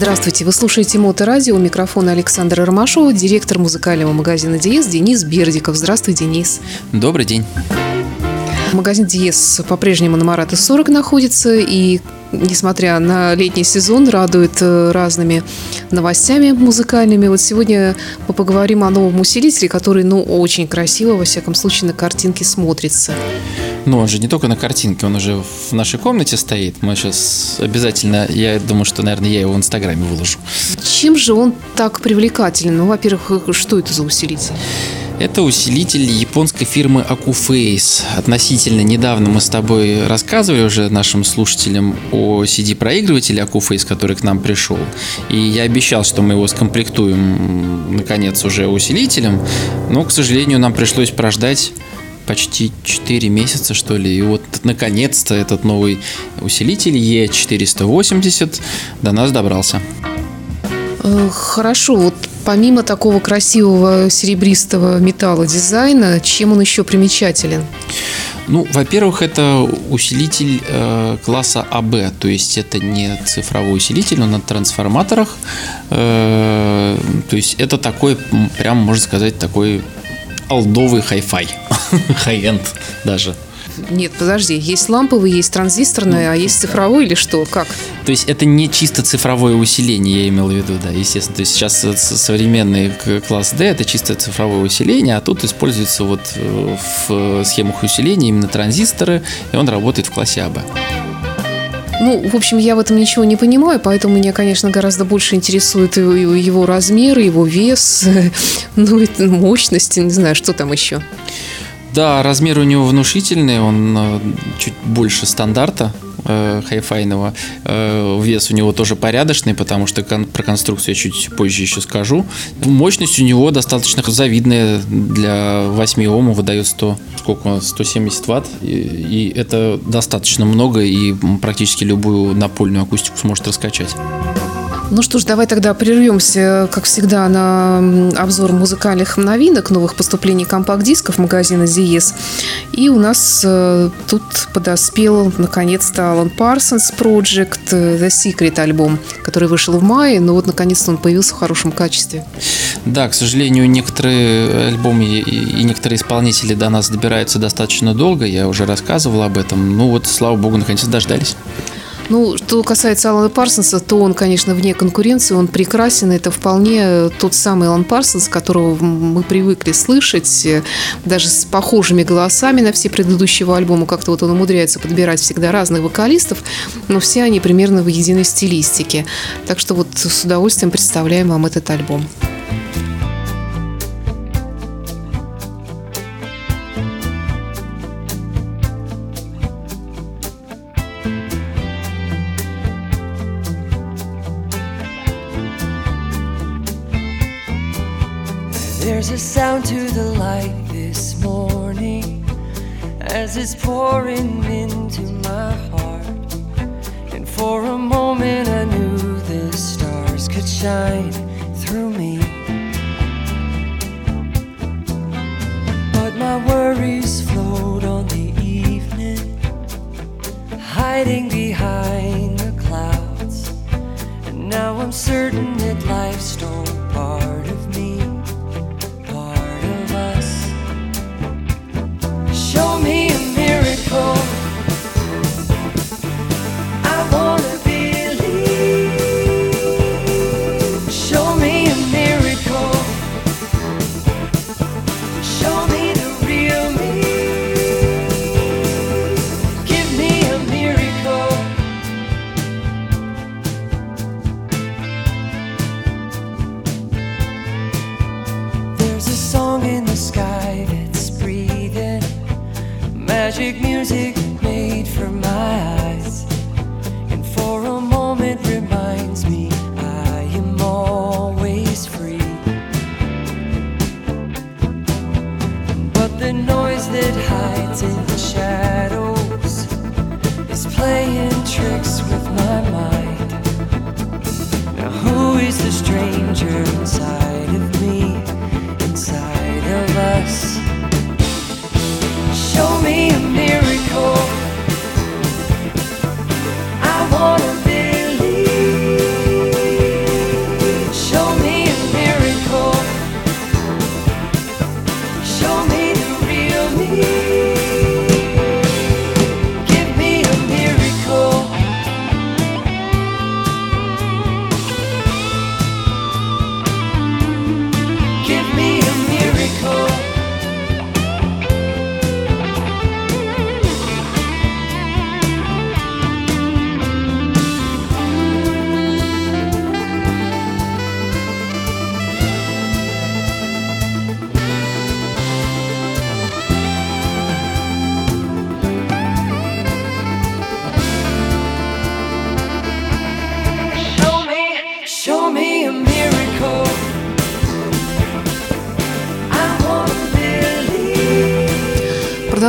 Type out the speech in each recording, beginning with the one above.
Здравствуйте, вы слушаете Моторадио, у микрофона Александра Ромашова, директор музыкального магазина «Диез» Денис Бердиков. Здравствуй, Денис. Добрый день. Магазин «Диез» по-прежнему на Марата 40 находится, и несмотря на летний сезон, радует э, разными новостями музыкальными. Вот сегодня мы поговорим о новом усилителе, который, ну, очень красиво, во всяком случае, на картинке смотрится. Ну, он же не только на картинке, он уже в нашей комнате стоит. Мы сейчас обязательно, я думаю, что, наверное, я его в Инстаграме выложу. Чем же он так привлекателен? Ну, во-первых, что это за усилитель? Это усилитель японской фирмы Acuface. Относительно недавно мы с тобой рассказывали уже нашим слушателям о CD-проигрывателе Acuface, который к нам пришел. И я обещал, что мы его скомплектуем, наконец, уже усилителем. Но, к сожалению, нам пришлось прождать почти 4 месяца, что ли. И вот, наконец-то, этот новый усилитель E480 до нас добрался. Э, хорошо, вот помимо такого красивого серебристого металла дизайна, чем он еще примечателен? Ну, во-первых, это усилитель э, класса AB, то есть это не цифровой усилитель, он на трансформаторах. Э, то есть это такой, прям можно сказать, такой олдовый хай-фай, хай-энд даже. Нет, подожди, есть ламповый, есть транзисторный, а есть цифровой или что? Как? То есть это не чисто цифровое усиление, я имел в виду, да, естественно. То есть сейчас современный класс D это чисто цифровое усиление, а тут используется вот э, в схемах усиления именно транзисторы, и он работает в классе AB. Ну, в общем, я в этом ничего не понимаю, поэтому меня, конечно, гораздо больше интересует его размер, его вес, ну, мощность, не знаю, что там еще. Да, размер у него внушительный, он э, чуть больше стандарта э, хайфайного. Э, вес у него тоже порядочный, потому что кон- про конструкцию я чуть позже еще скажу. Мощность у него достаточно завидная. Для 8 Ом выдает 100, сколько, 170 ватт. И, и это достаточно много, и практически любую напольную акустику сможет раскачать. Ну что ж, давай тогда прервемся, как всегда, на обзор музыкальных новинок, новых поступлений компакт-дисков магазина Диес. И у нас э, тут подоспел, наконец-то, Alan Parsons Project э, The Secret альбом, который вышел в мае, но вот, наконец-то, он появился в хорошем качестве. Да, к сожалению, некоторые альбомы и некоторые исполнители до нас добираются достаточно долго, я уже рассказывал об этом. Ну вот, слава богу, наконец-то дождались. Ну, что касается Алана Парсонса, то он, конечно, вне конкуренции, он прекрасен. Это вполне тот самый Алан Парсонс, которого мы привыкли слышать, э, даже с похожими голосами на все предыдущие альбомы. Как-то вот он умудряется подбирать всегда разных вокалистов, но все они примерно в единой стилистике. Так что вот с удовольствием представляем вам этот альбом. Sound to the light this morning as it's pouring into my heart. And for a moment, I knew the stars could shine through me. But my worries float on the evening, hiding behind the clouds. And now I'm certain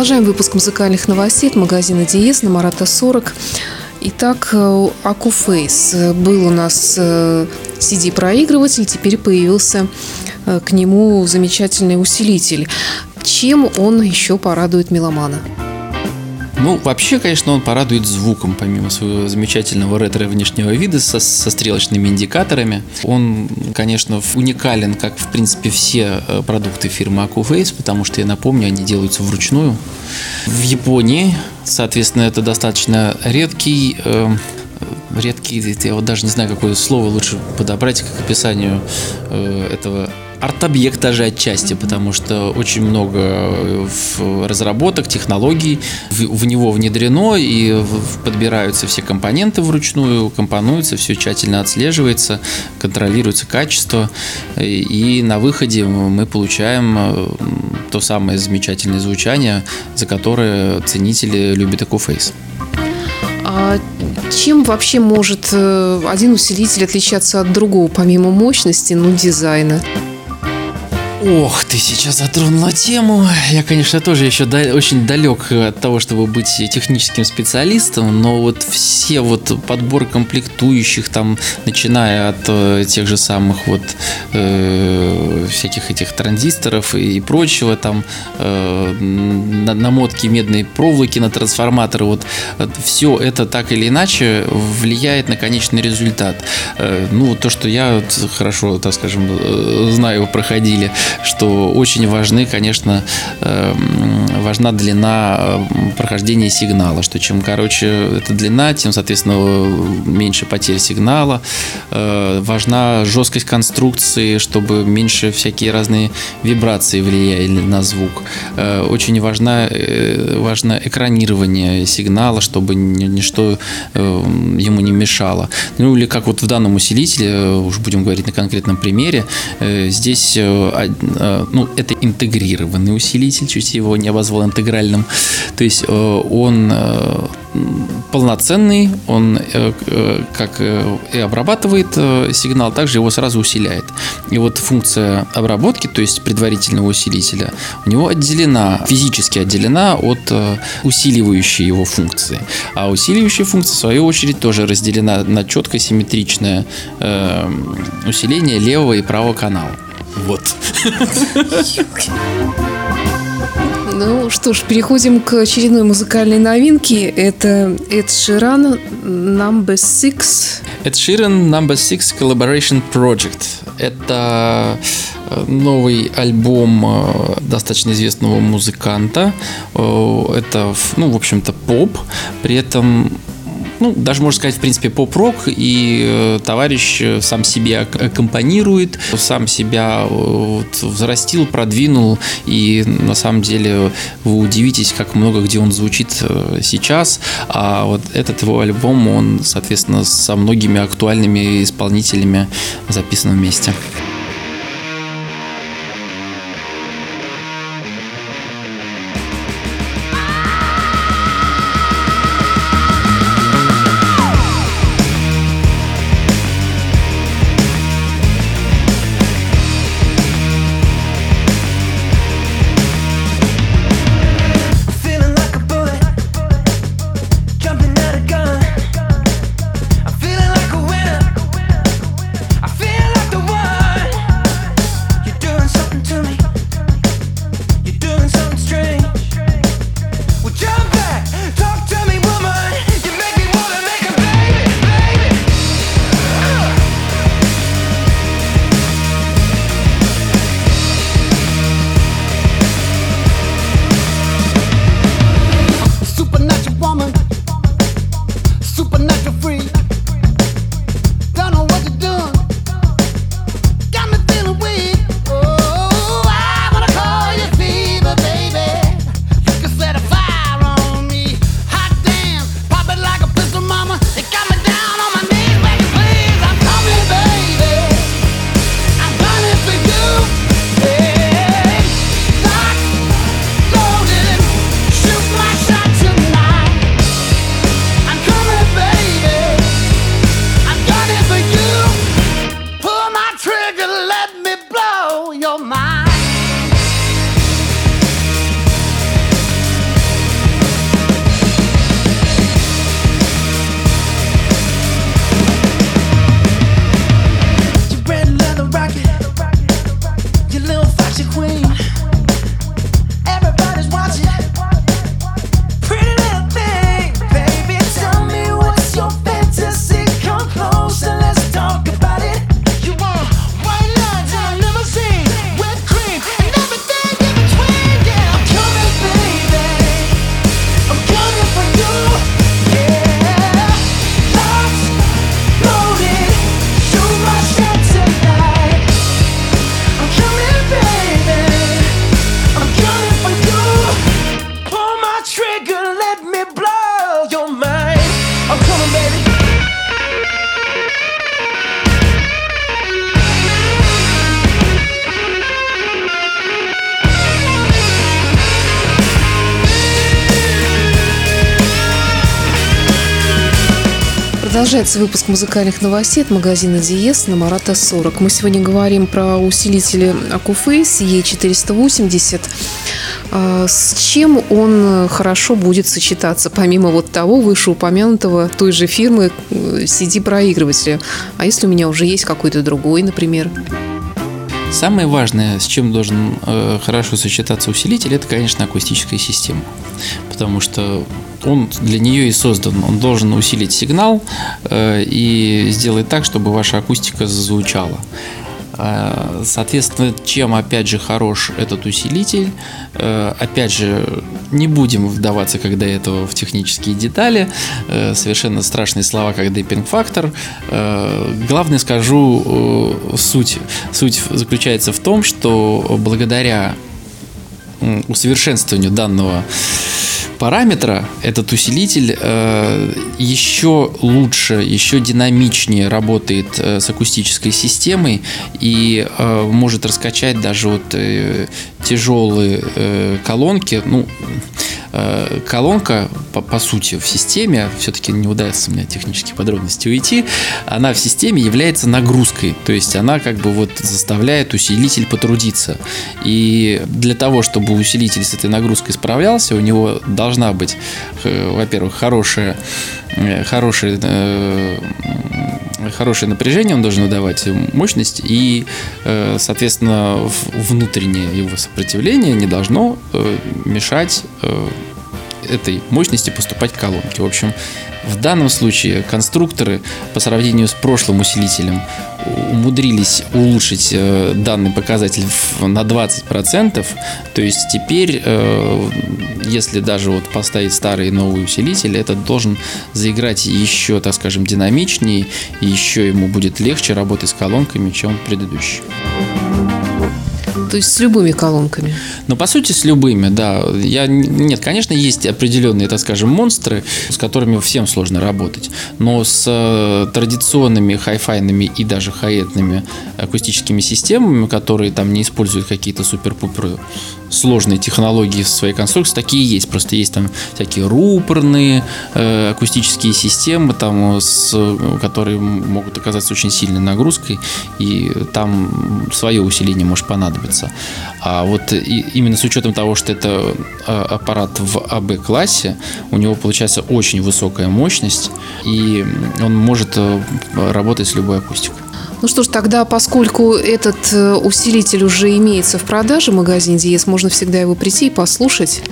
продолжаем выпуск музыкальных новостей от магазина Диез на Марата 40. Итак, Акуфейс. Был у нас CD-проигрыватель, теперь появился к нему замечательный усилитель. Чем он еще порадует меломана? Ну, вообще, конечно, он порадует звуком, помимо своего замечательного ретро внешнего вида со, со стрелочными индикаторами. Он, конечно, уникален, как, в принципе, все э, продукты фирмы Acuface, потому что, я напомню, они делаются вручную. В Японии, соответственно, это достаточно редкий э, редкий, я вот даже не знаю, какое слово лучше подобрать к описанию э, этого арт-объект даже отчасти, потому что очень много э, разработок, технологий в, в него внедрено и подбираются все компоненты вручную, компонуются, все тщательно отслеживается, контролируется качество, и на выходе мы получаем э, то самое замечательное звучание, за которое ценители любят Ecoface. А чем вообще может э, один усилитель отличаться от другого, помимо мощности, ну, дизайна? Ох, ты сейчас затронула тему. Я, конечно, тоже еще да, очень далек от того, чтобы быть техническим специалистом, но вот все вот подбор комплектующих, там, начиная от э, тех же самых вот э, всяких этих транзисторов и прочего, там, э, намотки медной проволоки на трансформаторы, вот все это так или иначе влияет на конечный результат. Э, ну, то, что я хорошо, так скажем, э, знаю, проходили что очень важны, конечно, эм, важна длина э, прохождения сигнала, что чем короче эта длина, тем, соответственно, меньше потерь сигнала. Э, важна жесткость конструкции, чтобы меньше всякие разные вибрации влияли на звук. Э, очень важна, важно экранирование сигнала, чтобы ничто ему не мешало. Ну или как вот в данном усилителе, уж будем говорить на конкретном примере, здесь Э, ну, это интегрированный усилитель, чуть его не обозвал интегральным. То есть э, он э, полноценный, он как и обрабатывает сигнал, также его сразу усиляет. И вот функция обработки, то есть предварительного усилителя, у него отделена, физически отделена от усиливающей его функции. А усиливающая функция, в свою очередь, тоже разделена на четко симметричное усиление левого и правого канала. Вот. Ну что ж, переходим к очередной музыкальной новинке. Это Эд Ширан Number Six. Эд Ширан Number Six Collaboration Project. Это э, новый альбом э, достаточно известного музыканта. Э, это, ну, в общем-то, поп. При этом ну, даже можно сказать, в принципе, поп-рок, и э, товарищ э, сам себе аккомпанирует, сам себя э, вот, взрастил, продвинул, и на самом деле вы удивитесь, как много где он звучит сейчас, а вот этот его альбом, он, соответственно, со многими актуальными исполнителями записан вместе. Продолжается выпуск музыкальных новостей от магазина Диес на Марата 40. Мы сегодня говорим про усилители Acufase E480. А, с чем он хорошо будет сочетаться, помимо вот того вышеупомянутого той же фирмы CD-проигрывателя? А если у меня уже есть какой-то другой, например? Самое важное, с чем должен э, хорошо сочетаться усилитель, это, конечно, акустическая система. Потому что он для нее и создан. Он должен усилить сигнал э, и сделать так, чтобы ваша акустика зазвучала. Э, соответственно, чем опять же хорош этот усилитель, э, опять же, не будем вдаваться, когда этого в технические детали, совершенно страшные слова, как демпинг-фактор. Главное скажу суть. Суть заключается в том, что благодаря усовершенствованию данного параметра этот усилитель э, еще лучше, еще динамичнее работает э, с акустической системой и э, может раскачать даже вот э, тяжелые э, колонки. Ну, э, колонка, по, по сути, в системе, все-таки не удается меня технические подробности уйти, она в системе является нагрузкой. То есть она как бы вот заставляет усилитель потрудиться. И для того, чтобы усилитель с этой нагрузкой справлялся, у него должна быть, э, во-первых, хорошая э, хорошая хорошее напряжение он должен выдавать, мощность, и, э, соответственно, внутреннее его сопротивление не должно э, мешать э, этой мощности поступать к колонке. В общем, в данном случае конструкторы по сравнению с прошлым усилителем умудрились улучшить э, данный показатель на 20%. То есть теперь, э, если даже вот поставить старый и новый усилитель, это должен заиграть еще, так скажем, динамичнее, и еще ему будет легче работать с колонками, чем предыдущий. То есть с любыми колонками? Ну, по сути, с любыми, да. Я, нет, конечно, есть определенные, так скажем, монстры, с которыми всем сложно работать. Но с э, традиционными хай-файными и даже хаэтными акустическими системами, которые там не используют какие-то супер-пупер сложные технологии в своей конструкции, такие есть. Просто есть там всякие рупорные э, акустические системы, там, с, которые могут оказаться очень сильной нагрузкой, и там свое усиление может понадобиться. А вот и, именно с учетом того, что это э, аппарат в АБ-классе, у него получается очень высокая мощность, и он может э, работать с любой акустикой. Ну что ж, тогда, поскольку этот э, усилитель уже имеется в продаже в магазине Диес, можно всегда его прийти и послушать.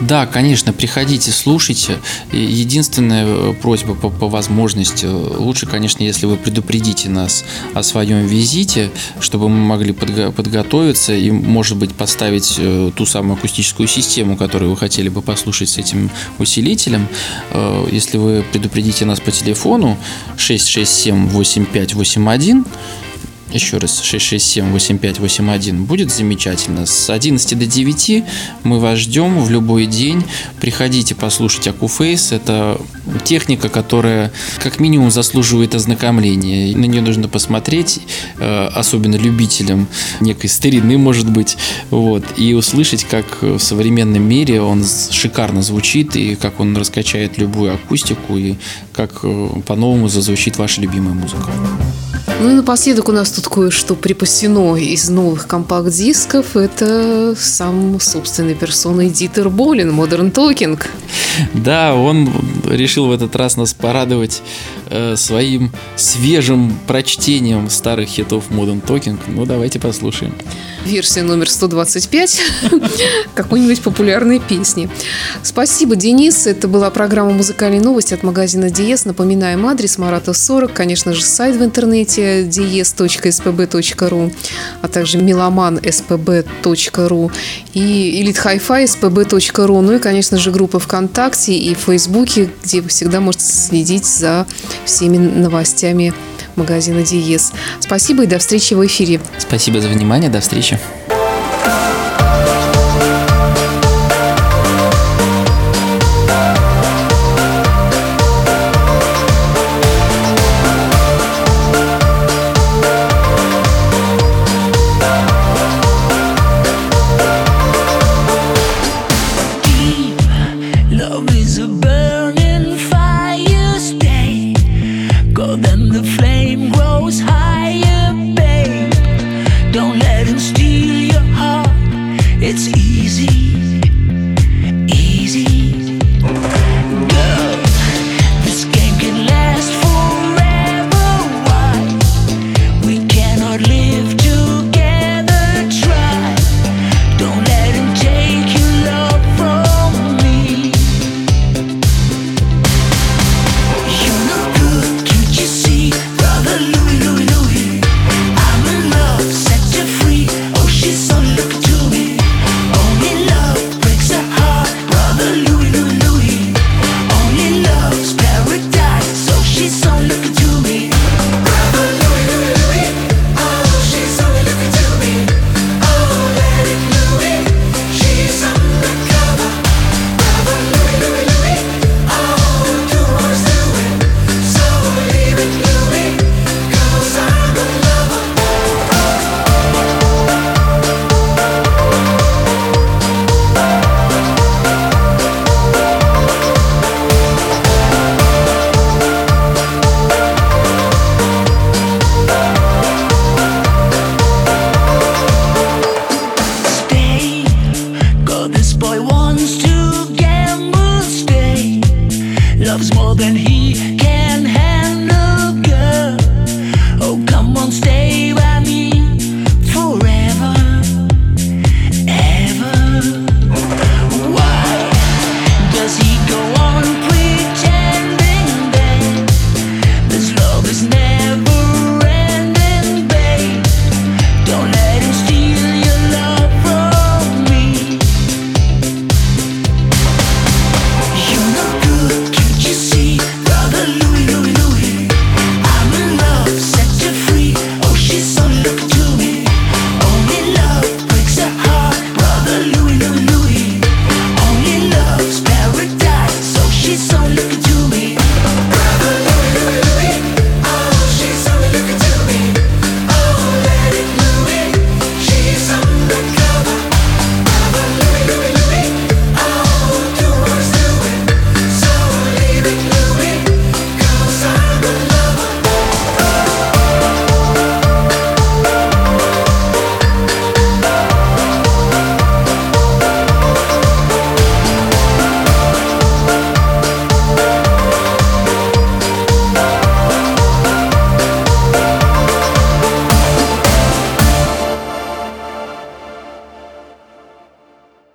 Да, конечно, приходите, слушайте. Единственная э, просьба по, по возможности, лучше, конечно, если вы предупредите нас о своем визите, чтобы мы могли подго- подготовиться и, может быть, поставить э, ту самую акустическую систему, которую вы хотели бы послушать с этим усилителем. Если вы предупредите нас по телефону 667 8581, еще раз 667-8581 будет замечательно. С 11 до 9 мы вас ждем в любой день. Приходите послушать Акуфейс. Это техника, которая как минимум заслуживает ознакомления. На нее нужно посмотреть, э, особенно любителям некой старины, может быть, вот, и услышать, как в современном мире он шикарно звучит, и как он раскачает любую акустику, и как э, по-новому зазвучит ваша любимая музыка. Ну и напоследок у нас тут кое-что припасено из новых компакт-дисков. Это сам собственной персоной Дитер Болин, Modern Talking. Да, он решил в этот раз нас порадовать э, своим свежим прочтением старых хитов Modern Talking. Ну, давайте послушаем. Версия номер 125 какой-нибудь популярной песни. Спасибо, Денис. Это была программа «Музыкальные новости» от магазина Диес. Напоминаем адрес Марата 40, конечно же, сайт в интернете dies.spb.ru, а также meloman.spb.ru и Elite Hi-Fi spb.ru, ну и, конечно же, группа ВКонтакте и в Фейсбуке, где вы всегда можете следить за всеми новостями магазина Диес. Спасибо и до встречи в эфире. Спасибо за внимание, до встречи.